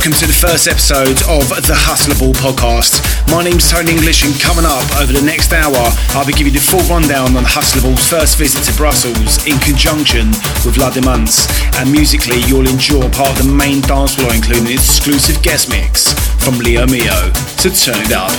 welcome to the first episode of the Hustlaball podcast. My name's Tony English, and coming up over the next hour, I'll be giving you the full rundown on Hustlaball's first visit to Brussels in conjunction with La Démence. And musically, you'll enjoy part of the main dance floor, including an exclusive guest mix from Leo Mio. So turn it up.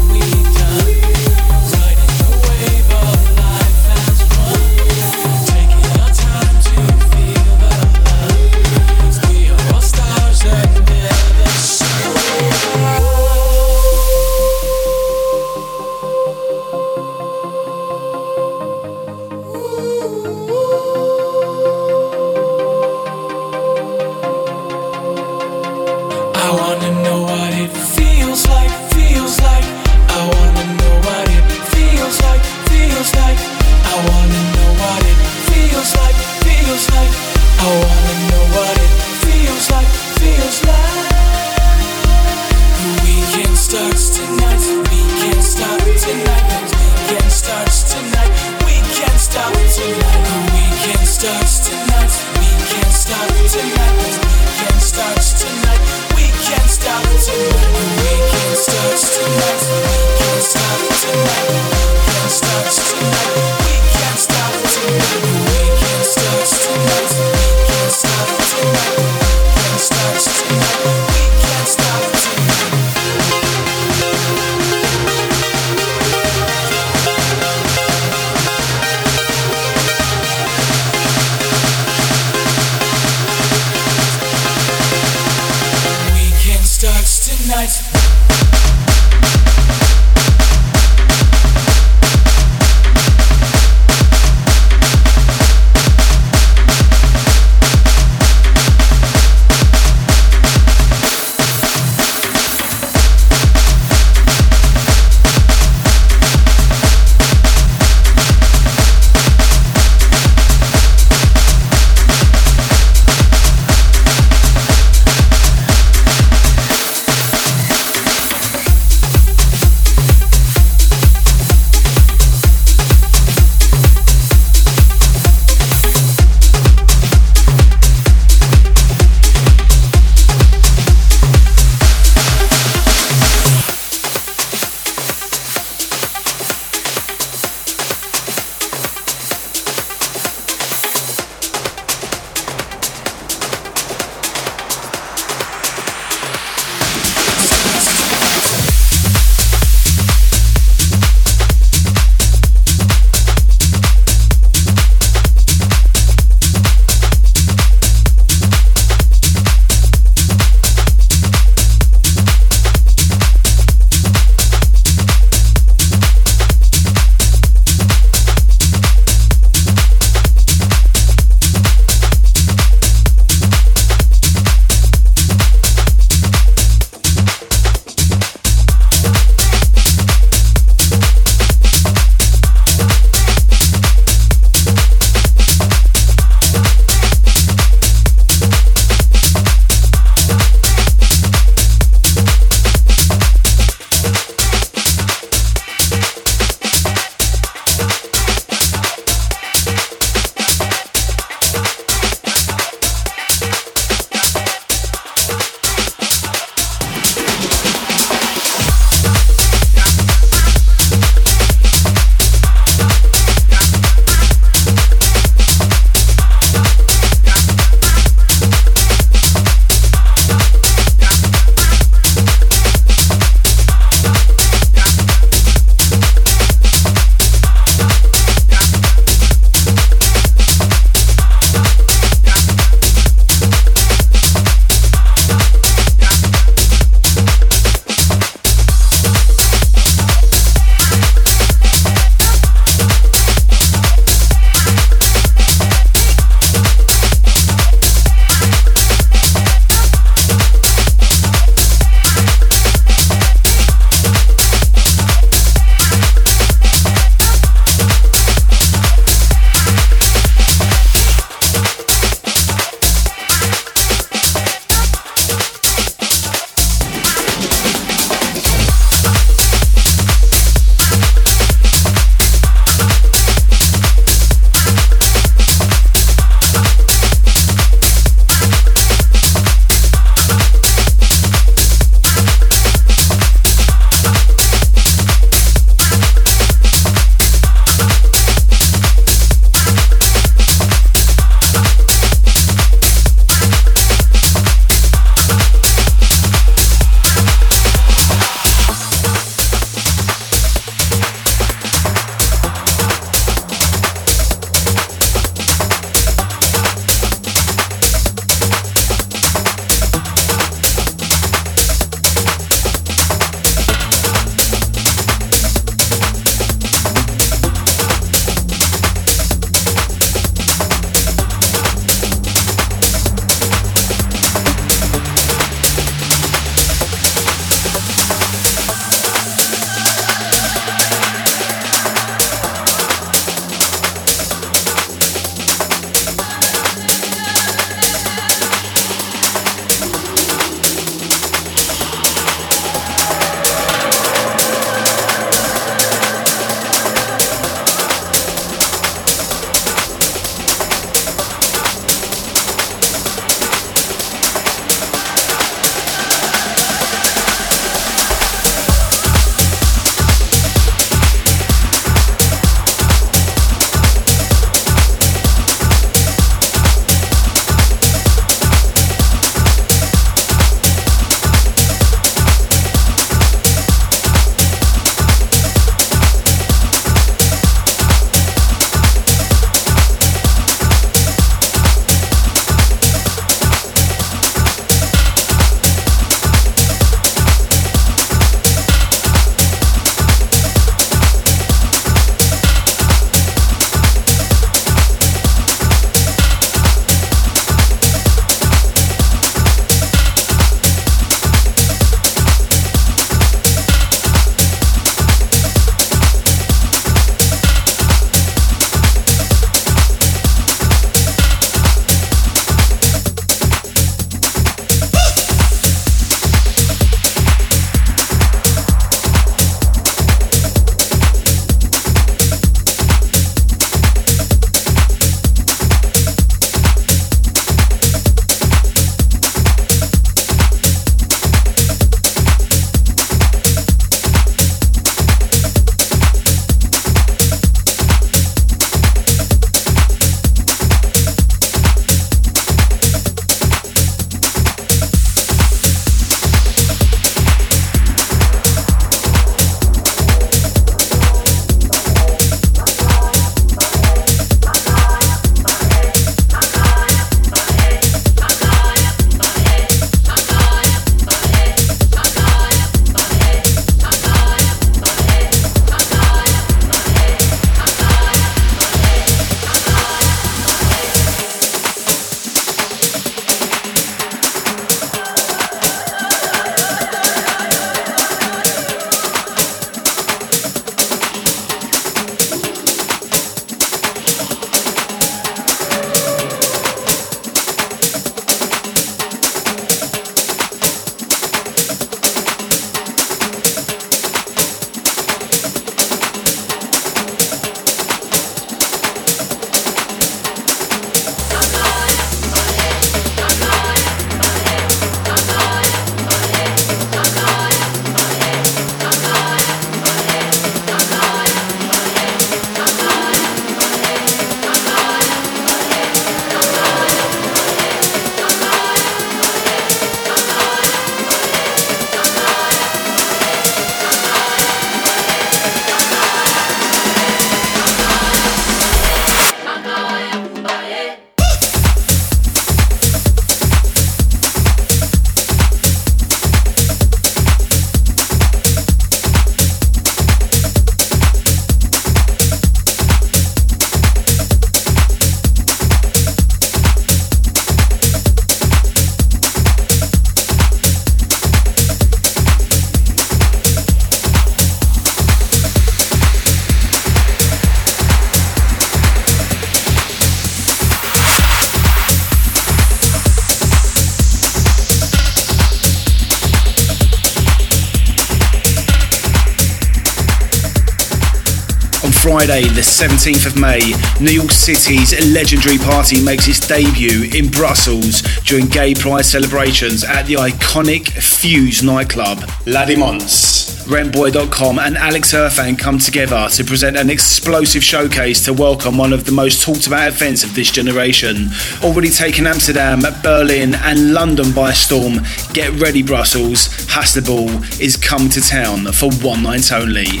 17th of May, New York City's legendary party makes its debut in Brussels during gay pride celebrations at the iconic Fuse nightclub. La Démence. Rentboy.com and Alex Irfan come together to present an explosive showcase to welcome one of the most talked about events of this generation. Already taken Amsterdam, Berlin, and London by storm, get ready, Brussels. Hustlaball is come to town for one night only.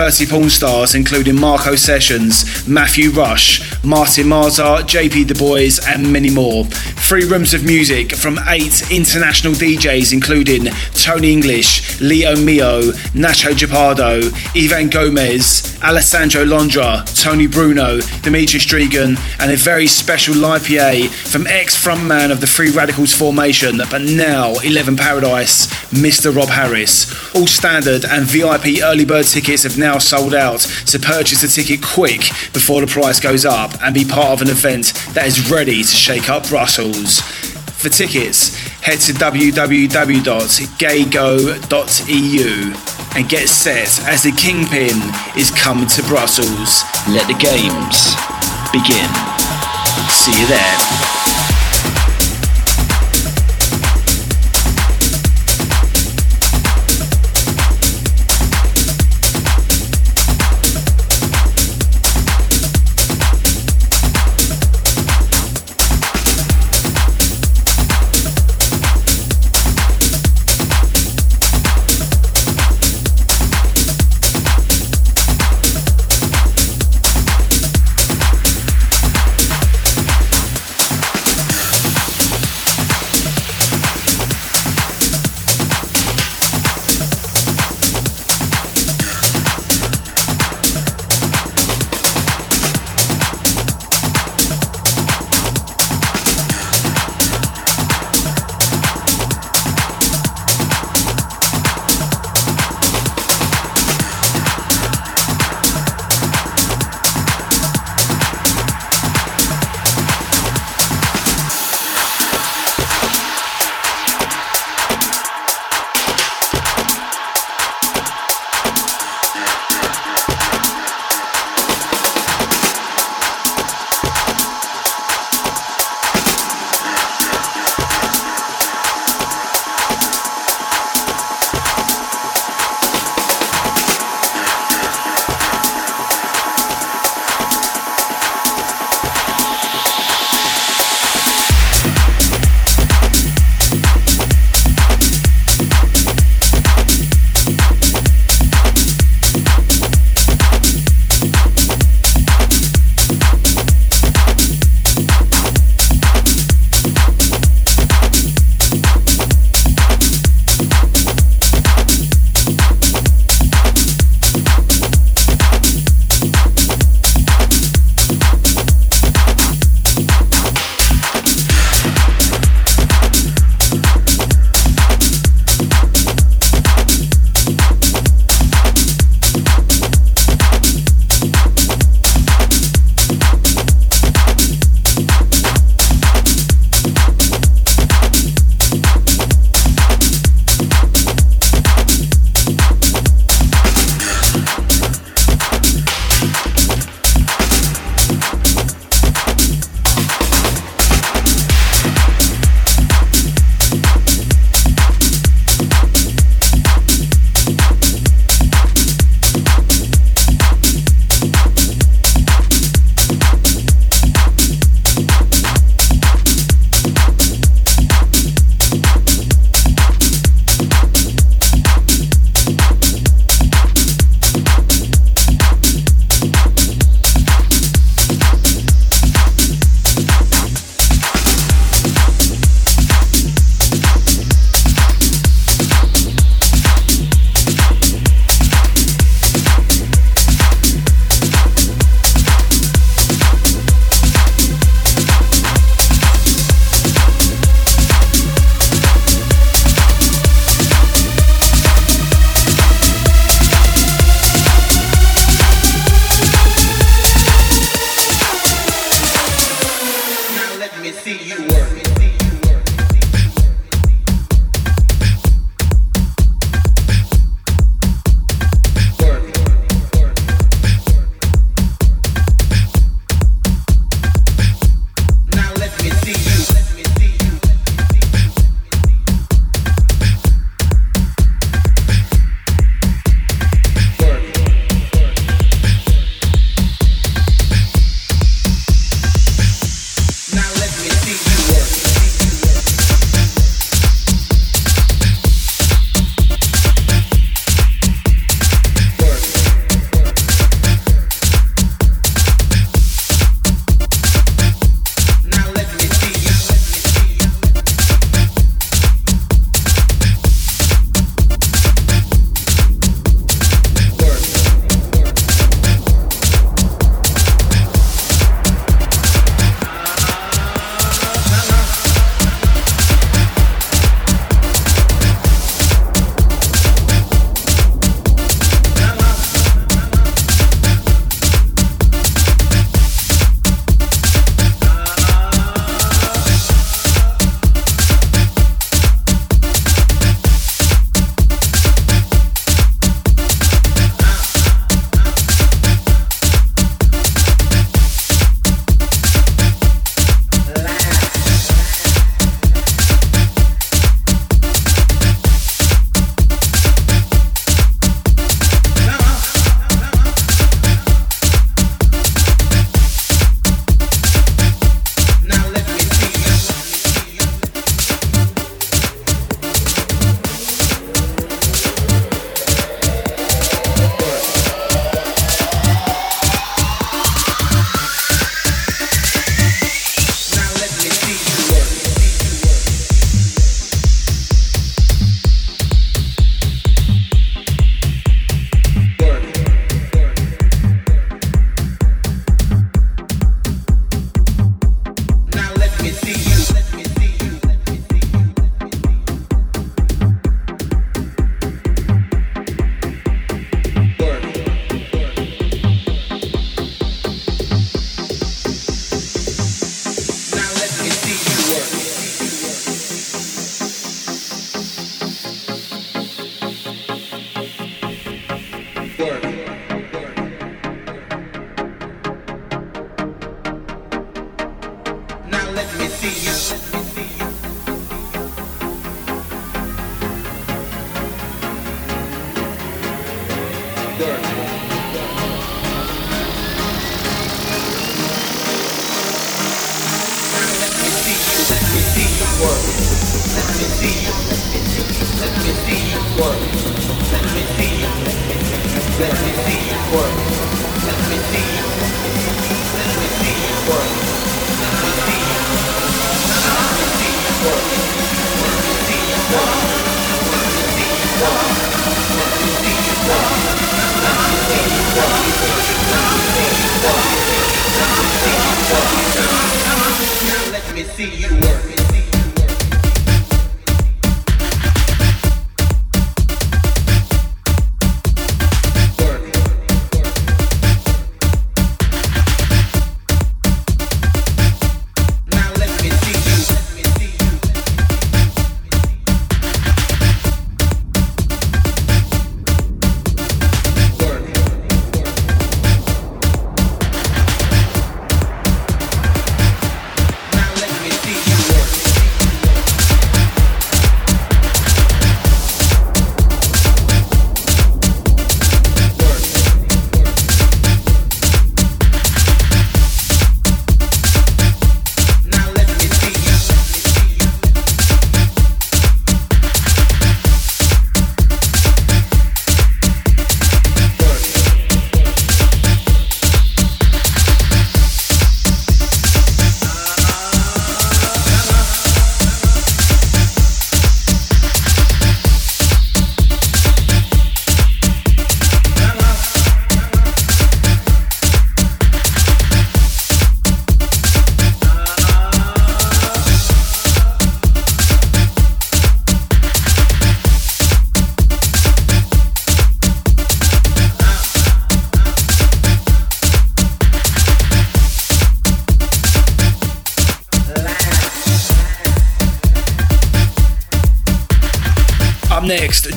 30 porn stars, including Marco Sessions, Matthew Rush, Martin Marza, JP Du Bois, and many more. Three rooms of music from eight international DJs, including Tony English, Leo Mio, Nacho Gepardo, Ivan Gomez, Alessandro Londra, Tony Bruno, Dimitri Strigan, and a very special live PA from ex frontman of the Free Radicals formation, but now 11 Paradise, Mr. Rob Harris. All standard and VIP early bird tickets have now sold out, so purchase a ticket quick before the price goes up and be part of an event that is ready to shake up Brussels. For tickets, head to www.gaygo.eu and get set as the Kingpin is coming to Brussels. Let the games begin. See you there.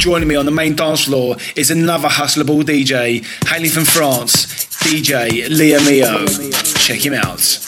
Joining me on the main dance floor is another Hustlaball DJ, hailing from France, DJ Liam Mio. Check him out.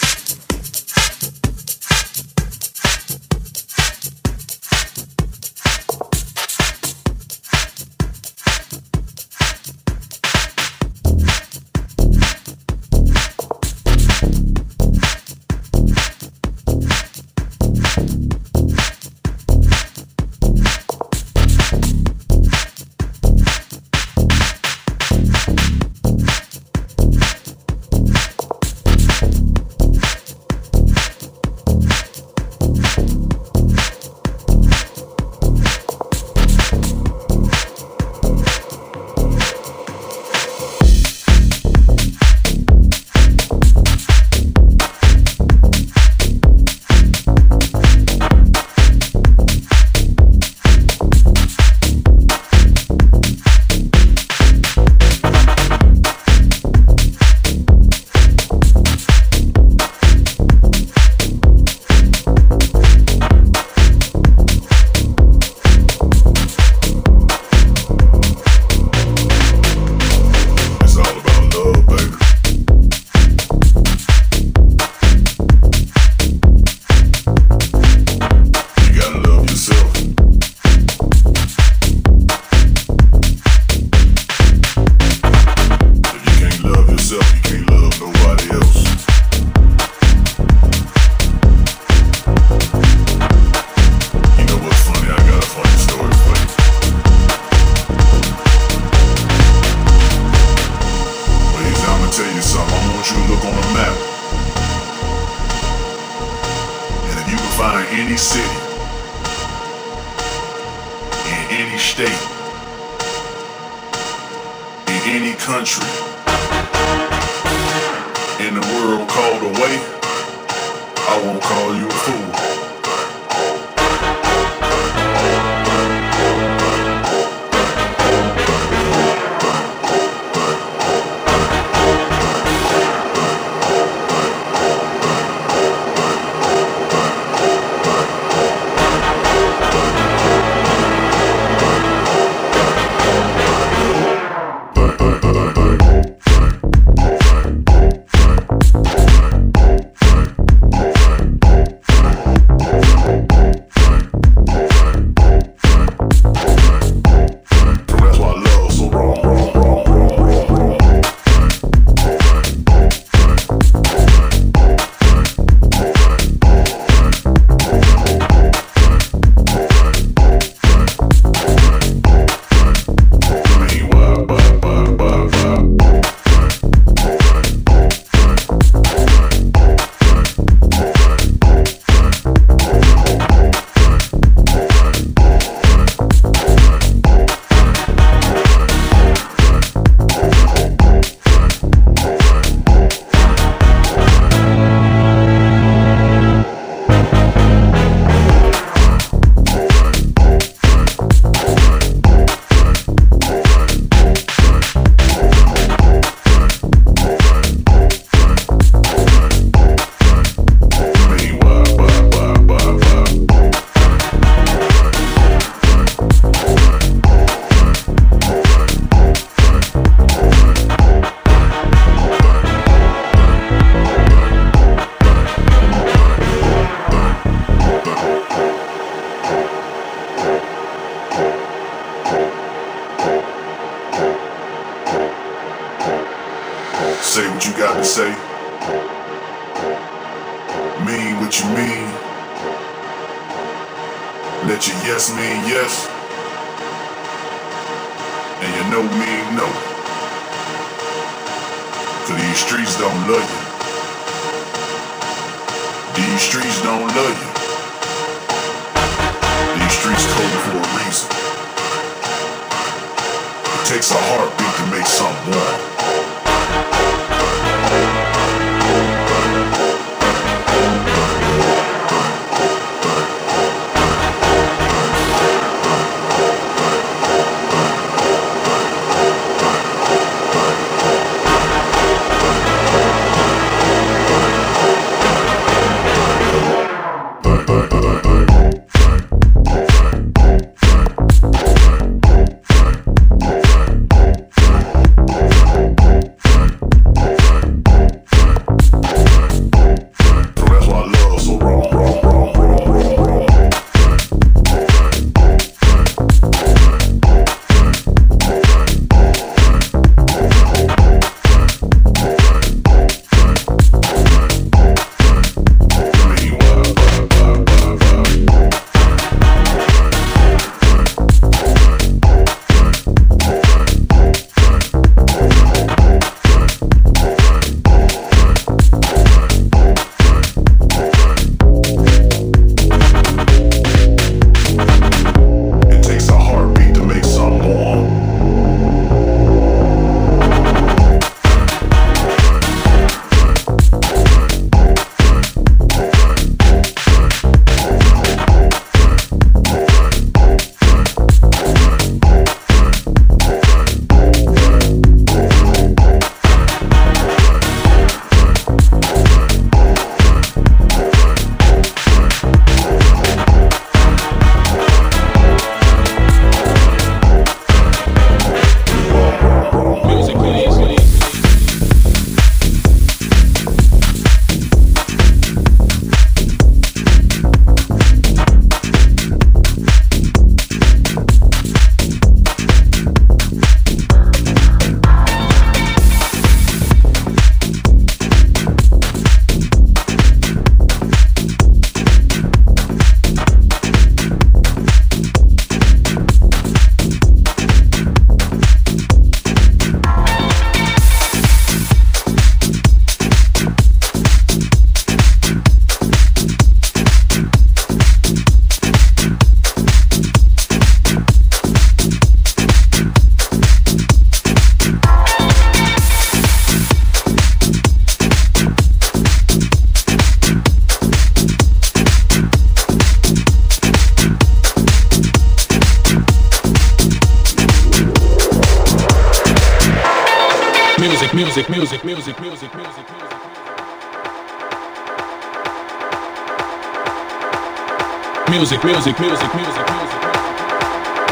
music, music, music, music, music.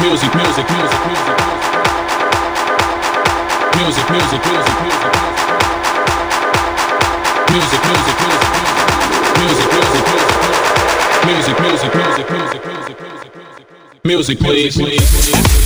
Music, music, music, music, music. Music, music, music, music. Music, music, music, music. Music, music, music, music. Music, music, music, music, music. Music, please, please.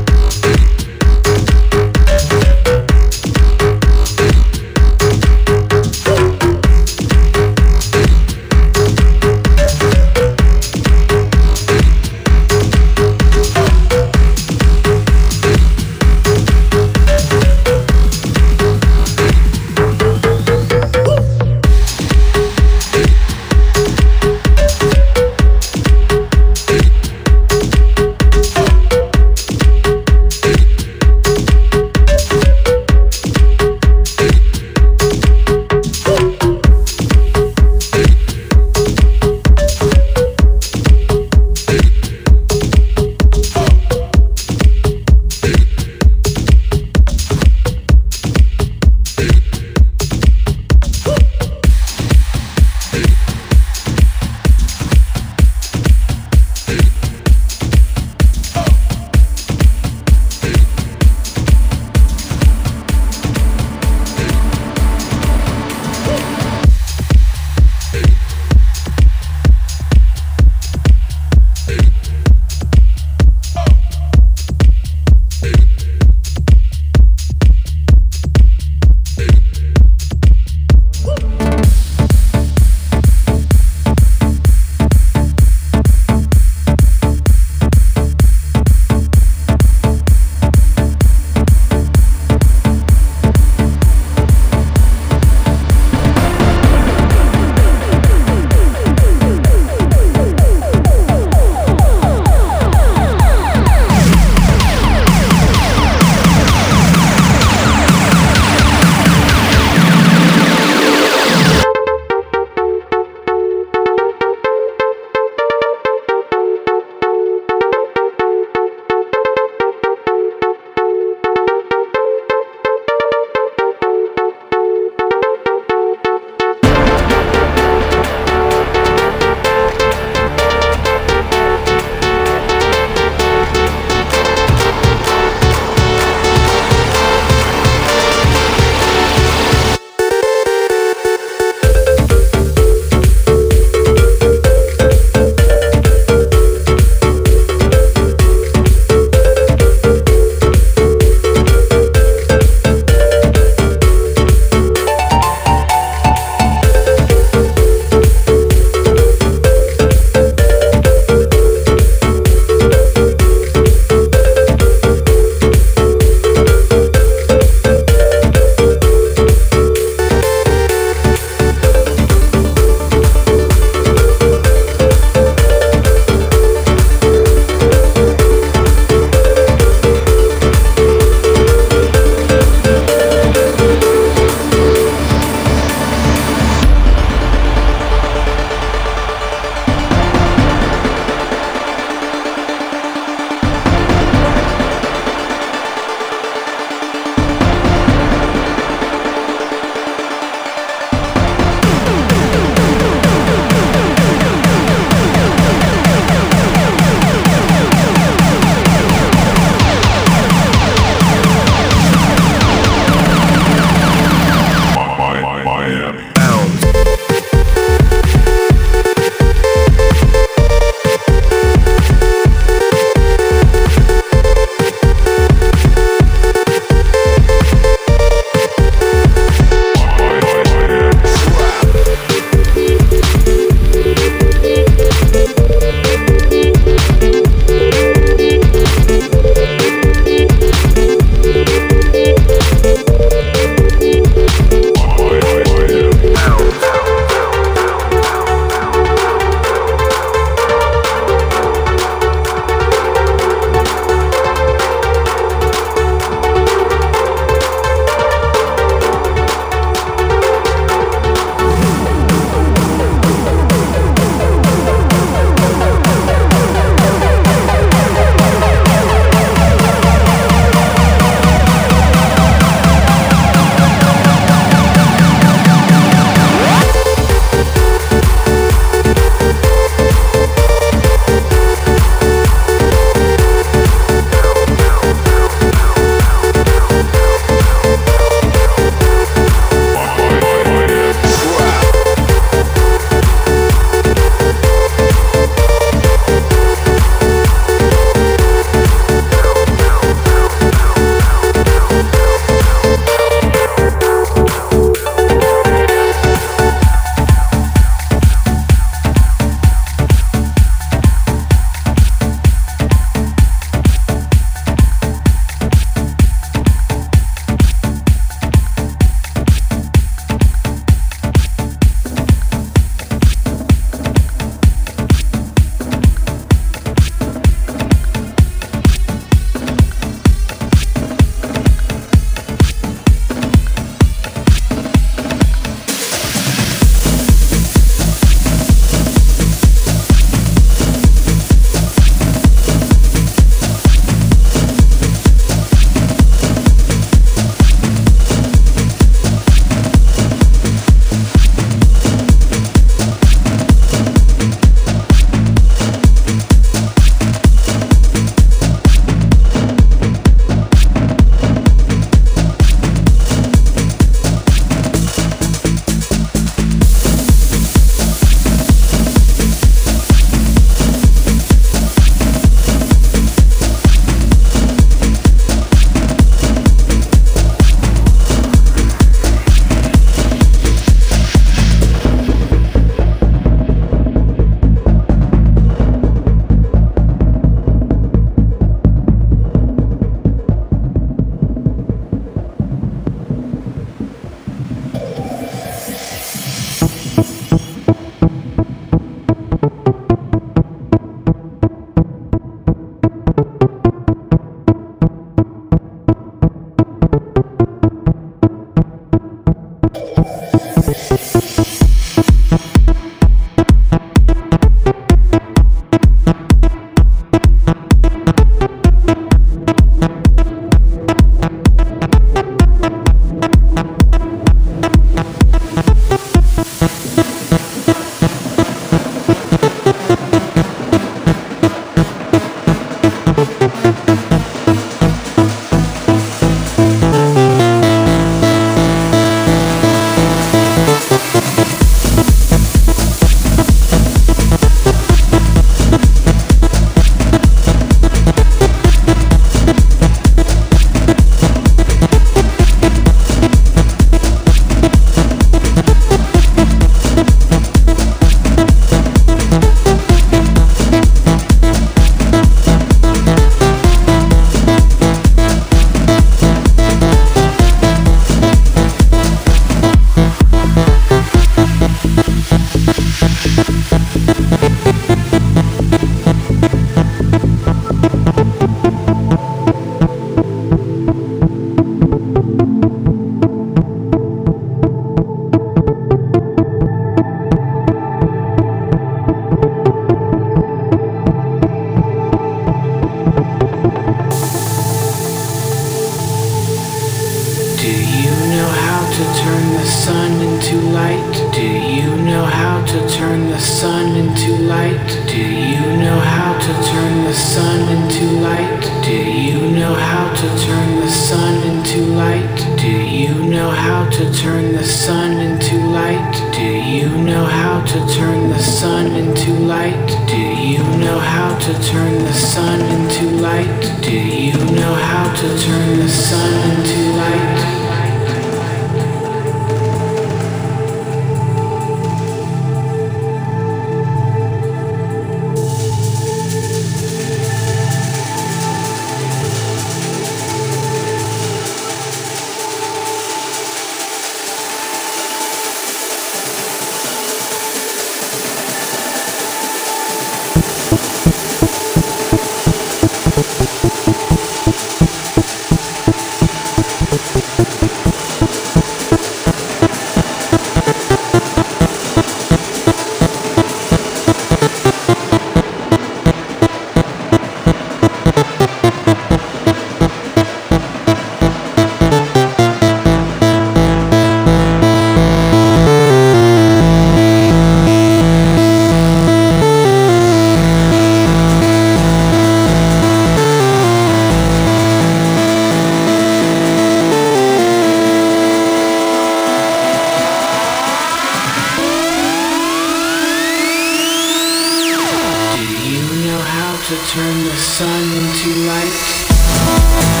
to turn the sun into light?